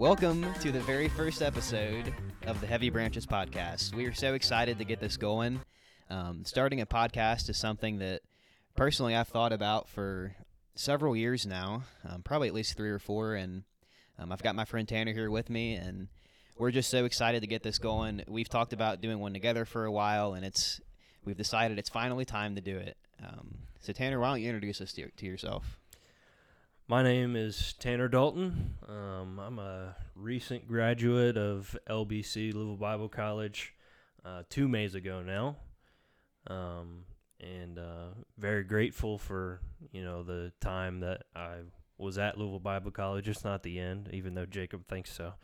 Welcome to the very first episode of the Heavy Branches podcast. We are so excited to get this going. Um, starting a podcast is something that personally I've thought about for several years now, um, probably at least three or four. And um, I've got my friend Tanner here with me, and we're just so excited to get this going. We've talked about doing one together for a while, and it's we've decided it's finally time to do it. Um, so Tanner, why don't you introduce us to, to yourself? My name is Tanner Dalton. Um, I'm a recent graduate of LBC Louisville Bible College uh, two Mays ago now, um, and uh, very grateful for you know the time that I was at Louisville Bible College. It's not the end, even though Jacob thinks so.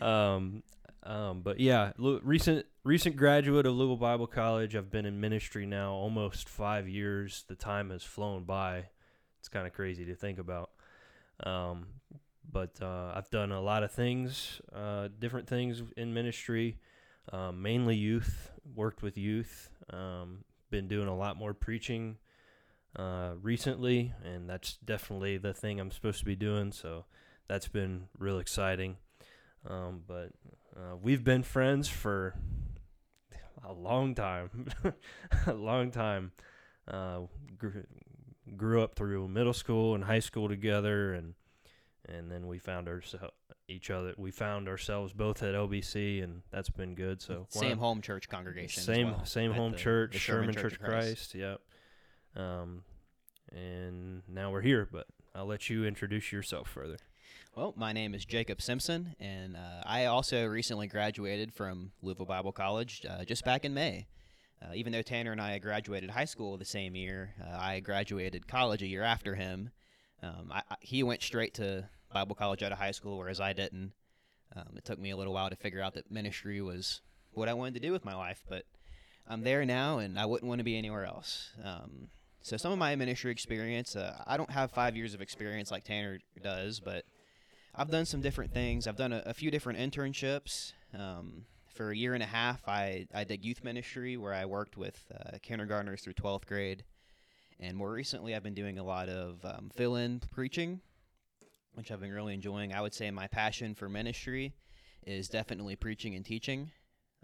um, um, but yeah, recent recent graduate of Louisville Bible College. I've been in ministry now almost five years. The time has flown by it's kind of crazy to think about. Um, but uh, I've done a lot of things, uh, different things in ministry, um, mainly youth, worked with youth, um, been doing a lot more preaching uh, recently, and that's definitely the thing I'm supposed to be doing. So that's been real exciting. Um, but uh, we've been friends for a long time, a long time. Uh, grew up through middle school and high school together, and and then we found ourselves each other. We found ourselves both at OBC, and that's been good. So same home church congregation. Same well, same home the, church, the Sherman, Sherman, Church, Church Christ. Christ. Yep. Um, and now we're here, but I'll let you introduce yourself further. Well, my name is Jacob Simpson, and uh, I also recently graduated from Louisville Bible College uh, just back in May. Uh, even though Tanner and I graduated high school the same year, uh, I graduated college a year after him. Um, I, I, he went straight to Bible college out of high school, whereas I didn't. Um, it took me a little while to figure out that ministry was what I wanted to do with my life, but I'm there now, and I wouldn't want to be anywhere else. Um, so some of my ministry experience, uh, I don't have five years of experience like Tanner does, but I've done some different things. I've done a, a few different internships. Um, for a year and a half, I, I did youth ministry where I worked with uh, kindergartners through 12th grade. And more recently, I've been doing a lot of um, fill in preaching, which I've been really enjoying. I would say my passion for ministry is definitely preaching and teaching.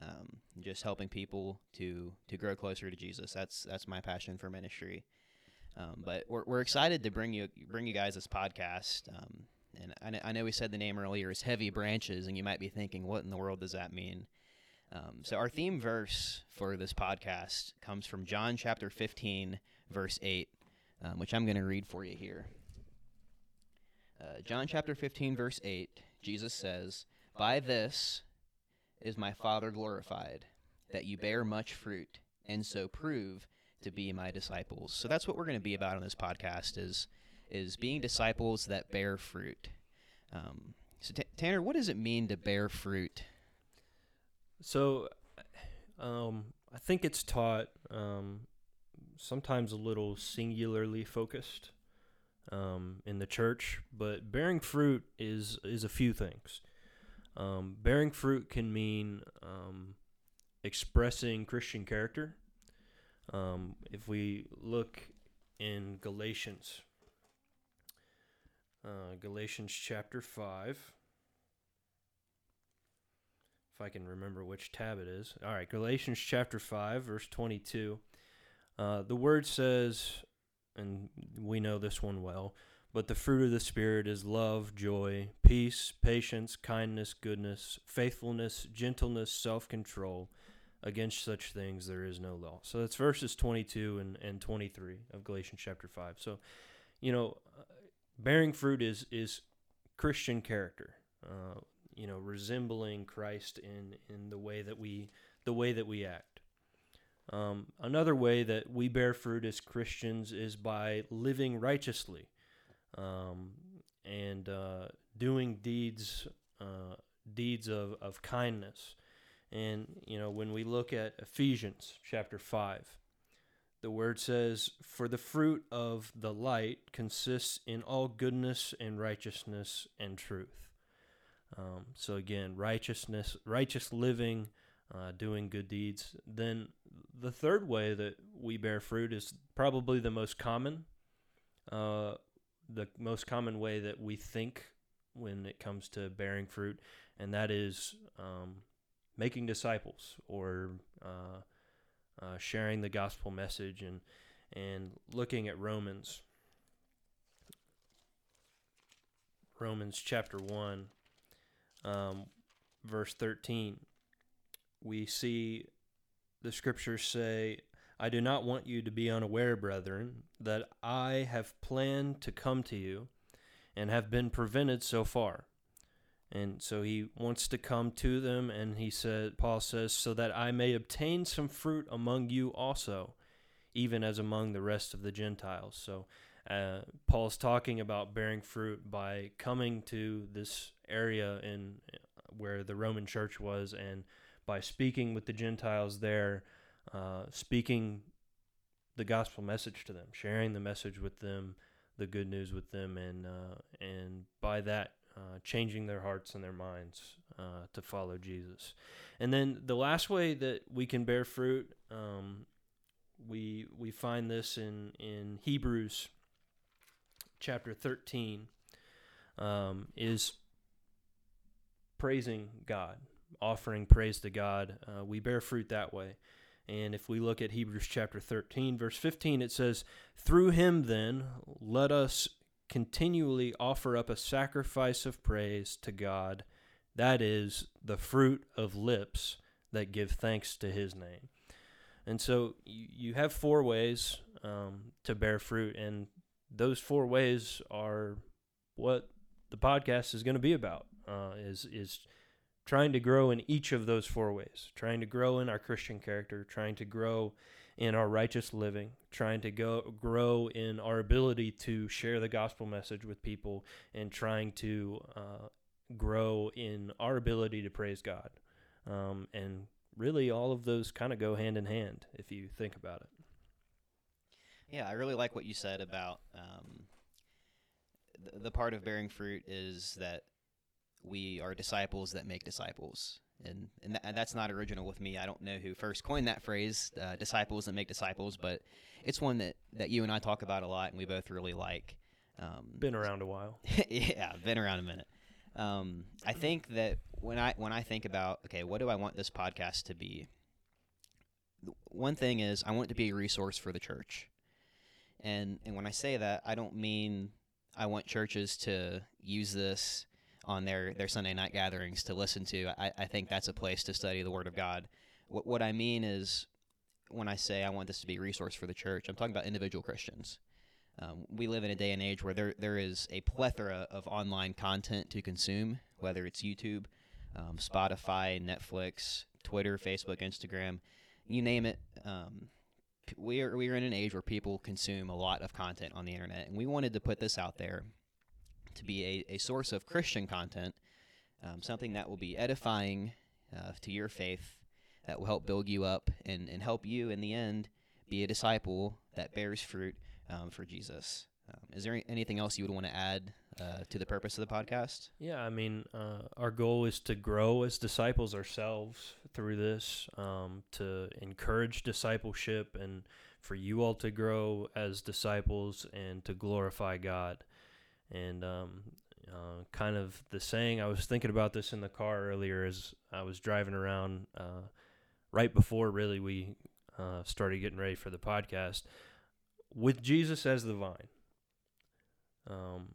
Um, just helping people to to grow closer to Jesus. That's that's my passion for ministry. Um, but we're, we're excited to bring you bring you guys this podcast. Um, and I, I know we said the name earlier is Heavy Branches, and you might be thinking, what in the world does that mean? Um, so, our theme verse for this podcast comes from John chapter 15, verse 8, um, which I'm going to read for you here. Uh, John chapter 15, verse 8, Jesus says, By this is my Father glorified, that you bear much fruit, and so prove to be my disciples. So that's what we're going to be about on this podcast is is being disciples that bear fruit. Um, so T- Tanner, what does it mean to bear fruit? So, um, I think it's taught um, sometimes a little singularly focused um, in the church, but bearing fruit is is a few things. Um, bearing fruit can mean um, expressing Christian character. Um, if we look in Galatians, uh, Galatians chapter five if I can remember which tab it is. All right, Galatians chapter 5, verse 22. Uh, the word says, and we know this one well, but the fruit of the Spirit is love, joy, peace, patience, kindness, goodness, faithfulness, gentleness, self control. Against such things there is no law. So that's verses 22 and, and 23 of Galatians chapter 5. So, you know, bearing fruit is, is Christian character. Uh, you know resembling Christ in in the way that we the way that we act. Um, another way that we bear fruit as Christians is by living righteously um, and uh, doing deeds uh, deeds of, of kindness. And you know when we look at Ephesians chapter five, the word says, "For the fruit of the light consists in all goodness and righteousness and truth." Um, so again, righteousness, righteous living, uh, doing good deeds. Then the third way that we bear fruit is probably the most common, uh, the most common way that we think when it comes to bearing fruit, and that is um, making disciples or uh, uh, sharing the gospel message and and looking at Romans. Romans chapter one, um, verse thirteen. We see the scriptures say, I do not want you to be unaware, brethren, that I have planned to come to you and have been prevented so far. And so he wants to come to them, and he said, Paul says, so that I may obtain some fruit among you also, even as among the rest of the Gentiles. So uh, Paul's talking about bearing fruit by coming to this area in where the Roman church was and by speaking with the Gentiles there, uh, speaking the gospel message to them, sharing the message with them, the good news with them, and uh, and by that uh, changing their hearts and their minds uh, to follow Jesus. And then the last way that we can bear fruit, um, we we find this in in Hebrews chapter thirteen, um, is praising God offering praise to God. Uh, we bear fruit that way. And if we look at Hebrews chapter 13, verse 15, it says, Through him then let us continually offer up a sacrifice of praise to God, that is, the fruit of lips that give thanks to his name. And so you have four ways um, to bear fruit, and those four ways are what the podcast is going to be about. Uh, is is trying to grow in each of those four ways trying to grow in our christian character trying to grow in our righteous living trying to go grow in our ability to share the gospel message with people and trying to uh, grow in our ability to praise god um, and really all of those kind of go hand in hand if you think about it yeah i really like what you said about um, the, the part of bearing fruit is that we are disciples that make disciples. And, and, th- and, that's not original with me. I don't know who first coined that phrase, uh, disciples that make disciples, but it's one that, that you and I talk about a lot and we both really like. Um, been around a while. yeah, been around a minute. Um, I think that when I when I think about okay, what do I want this podcast to be? One thing is I want it to be a resource for the church, and and when I say that, I don't mean I want churches to use this on their, their Sunday night gatherings to listen to. I, I think that's a place to study the Word of God. What, what I mean is, when I say I want this to be a resource for the church, I'm talking about individual Christians. Um, we live in a day and age where there there is a plethora of online content to consume, whether it's YouTube, um, Spotify, Netflix, Twitter, Facebook, Instagram, you name it. Um, we are we are in an age where people consume a lot of content on the internet, and we wanted to put this out there to be a, a source of Christian content, um, something that will be edifying uh, to your faith, that will help build you up and, and help you in the end be a disciple that bears fruit um, for Jesus. Um, is there anything else you would want to add uh, to the purpose of the podcast? Yeah, I mean, uh, our goal is to grow as disciples ourselves through this, um, to encourage discipleship, and for you all to grow as disciples and to glorify God. And um, uh, kind of the saying, I was thinking about this in the car earlier as I was driving around uh, right before really we uh, started getting ready for the podcast. With Jesus as the vine, um,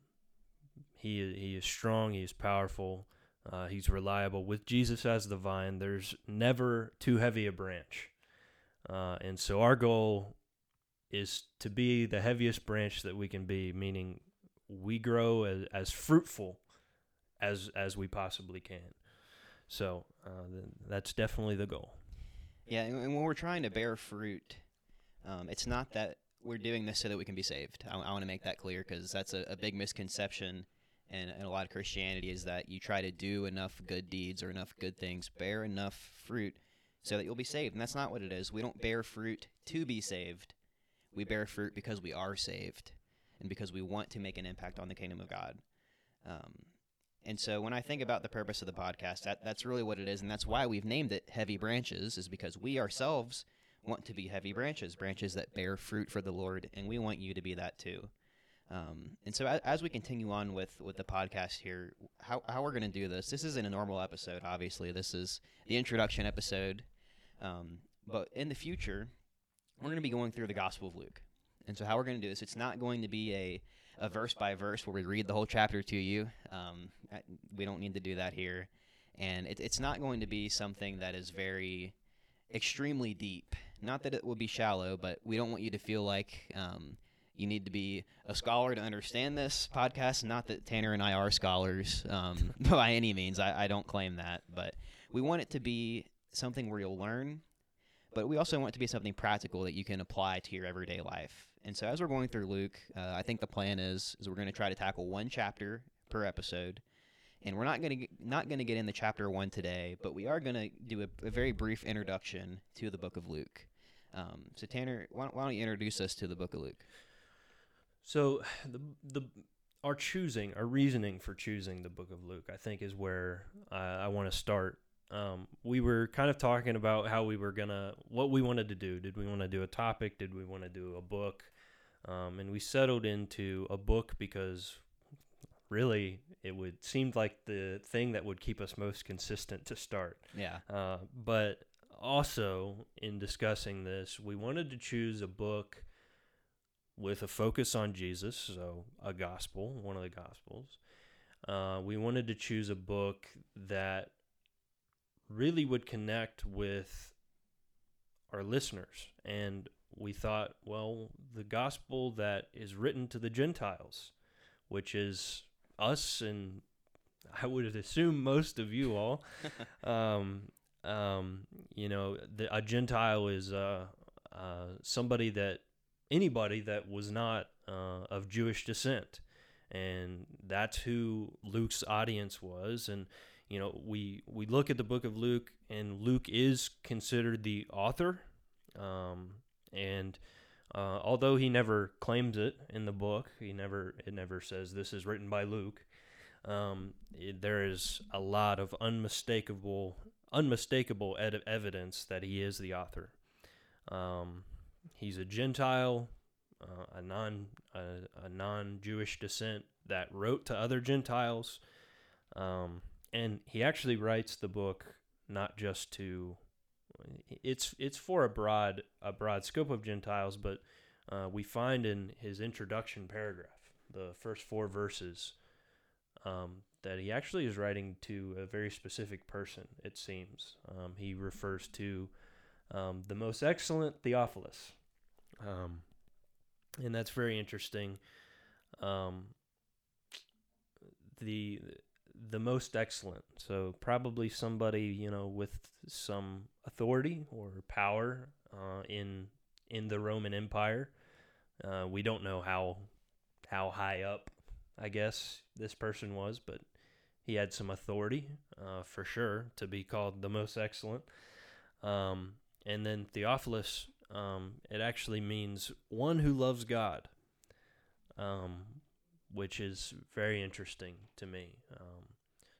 he he is strong, he is powerful, uh, he's reliable. With Jesus as the vine, there's never too heavy a branch, uh, and so our goal is to be the heaviest branch that we can be, meaning we grow as, as fruitful as as we possibly can. So uh, that's definitely the goal. Yeah, and when we're trying to bear fruit, um, it's not that we're doing this so that we can be saved. I, I want to make that clear because that's a, a, big misconception in, in a lot of Christianity is that you try to do enough good deeds or enough good things, bear enough fruit so that you'll be saved. And that's not what it is. We don't bear fruit to be saved. We bear fruit because we are saved and because we want to make an impact on the kingdom of God. Um, and so when I think about the purpose of the podcast, that, that's really what it is, and that's why we've named it Heavy Branches, is because we ourselves want to be heavy branches, branches that bear fruit for the Lord, and we want you to be that too. Um, and so as, we continue on with, with the podcast here, how, how we're going to do this, this isn't a normal episode, obviously. This is the introduction episode. Um, but in the future, we're going to be going through the Gospel of Luke. And so how we're going to do this, it's not going to be a, a verse by verse where we read the whole chapter to you. Um, we don't need to do that here. And it, it's not going to be something that is very extremely deep. Not that it will be shallow, but we don't want you to feel like um, you need to be a scholar to understand this podcast. Not that Tanner and I are scholars um, by any means. I, I, don't claim that, but we want it to be something where you'll learn, but we also want it to be something practical that you can apply to your everyday life. And so, as we're going through Luke, uh, I think the plan is is we're going to try to tackle one chapter per episode, and we're not going to not going to get into chapter one today, but we are going to do a, a, very brief introduction to the book of Luke. Um, so, Tanner, why, why don't you introduce us to the book of Luke? So the the our choosing, our reasoning for choosing the Book of Luke, I think, is where I, I want to start. Um, we were kind of talking about how we were gonna, what we wanted to do. Did we want to do a topic? Did we want to do a book? Um, and we settled into a book because really it would seemed like the thing that would keep us most consistent to start. Yeah. Uh, but also in discussing this, we wanted to choose a book with a focus on Jesus, so a gospel, one of the gospels. Uh, we wanted to choose a book that really would connect with our listeners. And we thought, well, the gospel that is written to the Gentiles, which is us and I would assume most of you all. um, um, you know, the, a Gentile is uh, uh, somebody that anybody that was not uh, of Jewish descent. And that's who Luke's audience was. And, you know, we, we look at the book of Luke, and Luke is considered the author. Um, and uh, although he never claims it in the book, he never it never says this is written by Luke. Um, it, there is a lot of unmistakable unmistakable ed- evidence that he is the author. Um, he's a Gentile, uh, a non a, a non Jewish descent that wrote to other Gentiles, um, and he actually writes the book not just to it's it's for a broad a broad scope of Gentiles, but uh, we find in his introduction paragraph, the first four verses, um, that he actually is writing to a very specific person. It seems um, he refers to um, the most excellent Theophilus, um, and that's very interesting. Um, the the most excellent, so probably somebody you know with some authority or power uh, in in the Roman Empire. Uh, we don't know how how high up, I guess, this person was, but he had some authority uh, for sure to be called the most excellent. Um, and then Theophilus um, it actually means one who loves God, um, which is very interesting to me. Um,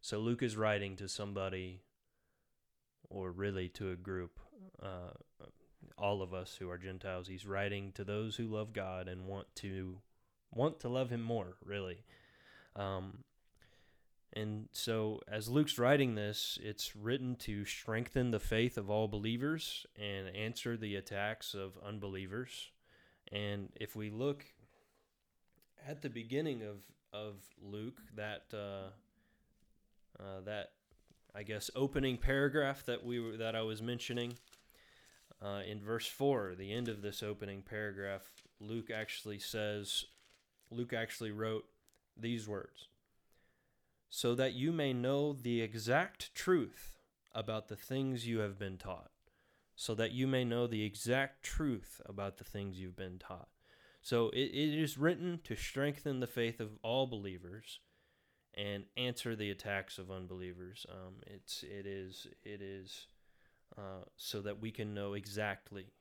so Luke is writing to somebody, or really to a group, uh, all of us who are Gentiles. He's writing to those who love God and want to want to love Him more. Really. Um, and so, as Luke's writing this, it's written to strengthen the faith of all believers and answer the attacks of unbelievers. And if we look at the beginning of, of Luke, that uh, uh, that I guess opening paragraph that we were, that I was mentioning uh, in verse four, the end of this opening paragraph, Luke actually says, Luke actually wrote these words so that you may know the exact truth about the things you have been taught. So that you may know the exact truth about the things you've been taught. So it, it is written to strengthen the faith of all believers and answer the attacks of unbelievers. Um, it's it is it is uh, so that we can know exactly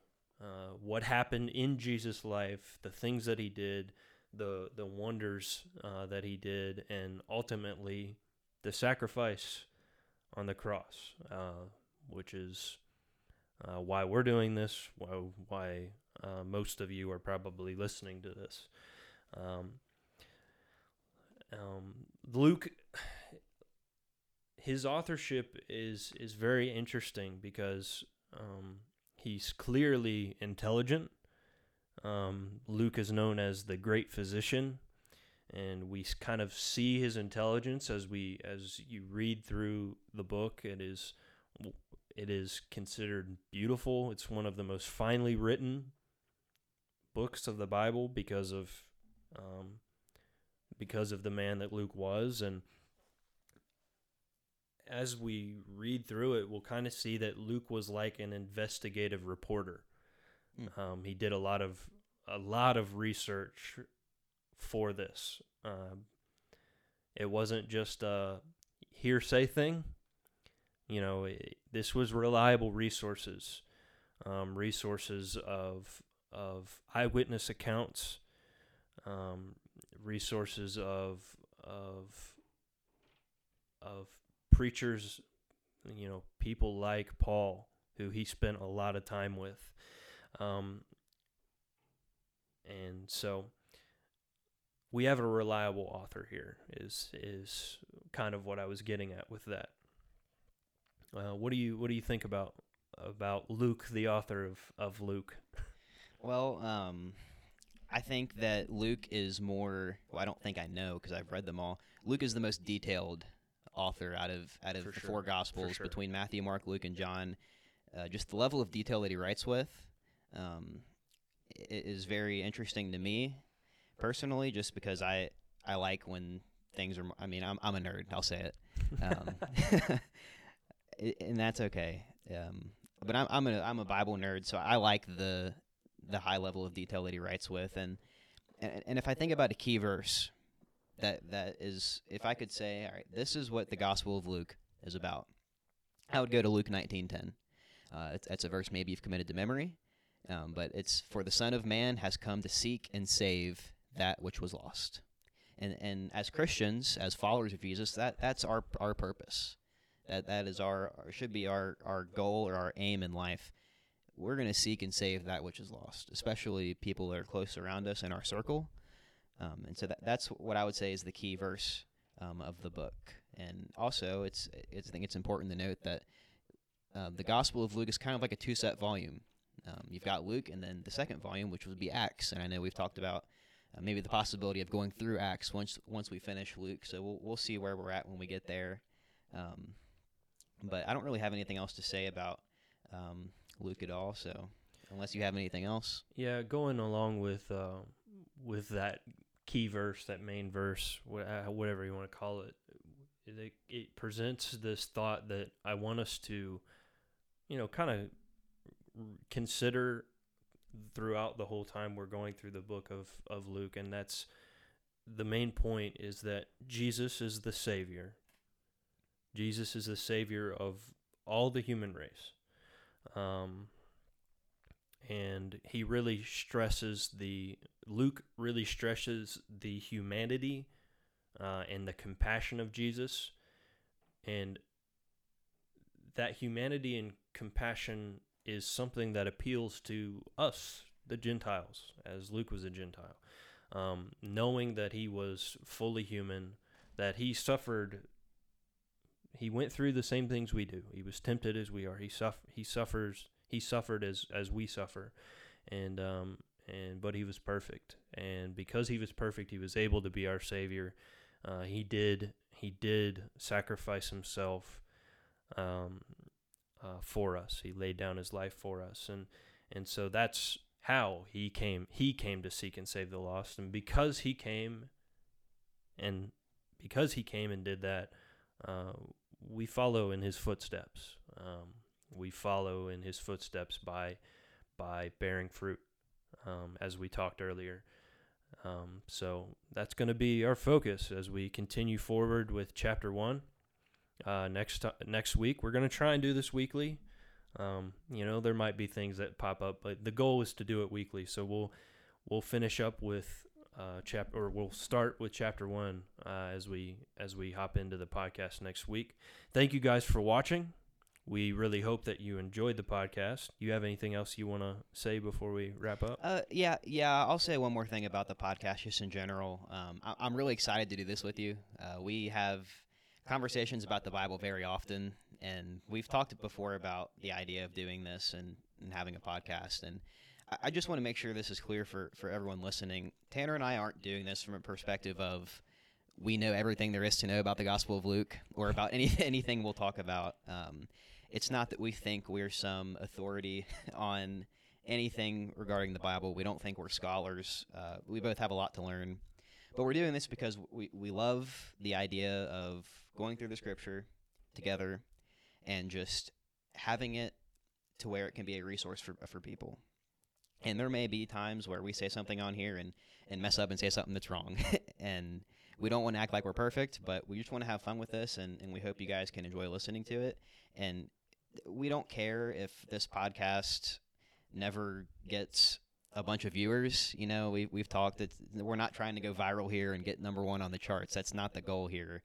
uh, what happened in Jesus' life, the things that he did, the the wonders uh, that he did, and ultimately the sacrifice on the cross, uh, which is uh, why we're doing this. Why, why uh, most of you are probably listening to this. Um, Um, Luke, his authorship is is very interesting because um, he's clearly intelligent. Um, Luke is known as the great physician, and we kind of see his intelligence as we as you read through the book. It is it is considered beautiful. It's one of the most finely written books of the Bible because of um, because of the man that Luke was, and as we read through it, we'll kind of see that Luke was like an investigative reporter. Hmm. Um, he did a lot of a lot of research for this. Um, it wasn't just a hearsay thing. You know, it, this was reliable resources, um, resources of of eyewitness accounts, um, resources of of of preachers, you know, people like Paul, who he spent a lot of time with, um, and so we have a reliable author here. Is is kind of what I was getting at with that. Uh, what do you what do you think about about Luke, the author of of Luke? Well, um, I think that Luke is more. Well, I don't think I know because I've read them all. Luke is the most detailed author out of out of For the sure, four Gospels sure. between Matthew, Mark, Luke, and John. Uh, just the level of detail that he writes with um, is very interesting to me personally. Just because I I like when things are. I mean, I'm I'm a nerd. I'll say it. Um, and that's okay. Um, but I'm I'm a I'm a Bible nerd, so I like the the high level of detail that he writes with, and and, and if I think about a key verse that that is, if I could say, all right, this is what the Gospel of Luke is about, I would go to Luke 19:10. Uh, it's, it's a verse maybe you've committed to memory, um, but it's for the Son of Man has come to seek and save that which was lost. And and as Christians, as followers of Jesus, that that's our our purpose. That that is our should be our our goal or our aim in life. We're going to seek and save that which is lost, especially people that are close around us in our circle. Um, and so that that's what I would say is the key verse um, of the book. And also, it's, it's I think it's important to note that uh, the Gospel of Luke is kind of like a two-set volume. Um, you've got Luke, and then the second volume, which would be Acts. And I know we've talked about uh, maybe the possibility of going through Acts once once we finish Luke. So we'll we'll see where we're at when we get there. Um, but I don't really have anything else to say about um, Luke at all. So unless you have anything else, Yeah, going along with uh, with that key verse, that main verse, uh, whatever you want to call it, it, it presents this thought that I want us to, you know, kind of consider throughout the whole time we're going through the book of, of Luke, and that's the main point is that Jesus is the Savior. Jesus is the Savior of all the human race. Um, and he really stresses the Luke really stresses the humanity uh, and the compassion of Jesus, and that humanity and compassion is something that appeals to us, the Gentiles, as Luke was a Gentile, um, knowing that he was fully human, that he suffered. He went through the same things we do. He was tempted as we are. He suff- He suffers he suffered as as we suffer and um and but he was perfect and because he was perfect he was able to be our savior uh, he did he did sacrifice himself um uh, for us he laid down his life for us and and so that's how he came he came to seek and save the lost and because he came and because he came and did that uh, we follow in his footsteps um, we follow in his footsteps by by bearing fruit, um, as we talked earlier. Um, so that's going to be our focus as we continue forward with chapter one. Uh, next ti- next week, we're going to try and do this weekly. Um, you know, there might be things that pop up, but the goal is to do it weekly. So we'll we'll finish up with uh, chapter, or we'll start with chapter one uh, as we as we hop into the podcast next week. Thank you guys for watching. we really hope that you enjoyed the podcast. You have anything else you want to say before we wrap up? Uh, yeah, yeah. I'll say one more thing about the podcast, just in general. Um, I- I'm really excited to do this with you. Uh, we have conversations about the Bible very often, and we've talked before about the idea of doing this and, and having a podcast. And I, I just want to make sure this is clear for for everyone listening. Tanner and I aren't doing this from a perspective of we know everything there is to know about the Gospel of Luke or about any anything we'll talk about. Um, it's not that we think we're some authority on anything regarding the Bible. We don't think we're scholars. Uh, we both have a lot to learn. But we're doing this because we, we love the idea of going through the scripture together and just having it to where it can be a resource for, for people. And there may be times where we say something on here and, and mess up and say something that's wrong. and we don't want to act like we're perfect, but we just want to have fun with this. And, and we hope you guys can enjoy listening to it. And we don't care if this podcast never gets a bunch of viewers. You know, we we've talked that we're not trying to go viral here and get number one on the charts. That's not the goal here.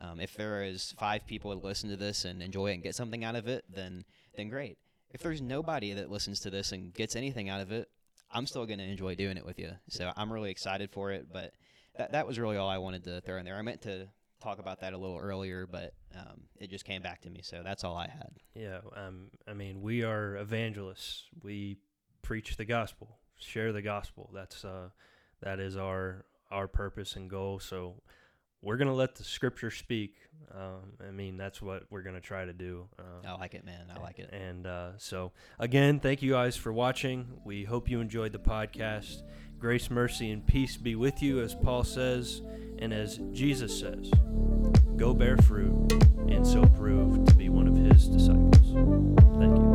Um, if there is five people that listen to this and enjoy it and get something out of it, then then great. If there's nobody that listens to this and gets anything out of it, I'm still going to enjoy doing it with you. So I'm really excited for it. But that that was really all I wanted to throw in there. I meant to talk about that a little earlier, but um, it just came back to me. So that's all I had. Yeah, um, I mean, we are evangelists. We preach the gospel, share the gospel. That's uh, that is our our purpose and goal. So we're gonna let the scripture speak. Um, I mean, that's what we're gonna try to do. Um, I like it, man. I like it. And uh, so, again, thank you guys for watching. We hope you enjoyed the podcast. Grace, mercy, and peace be with you, as Paul says, and as Jesus says. Go bear fruit, and so prove to be one of His disciples. Thank you.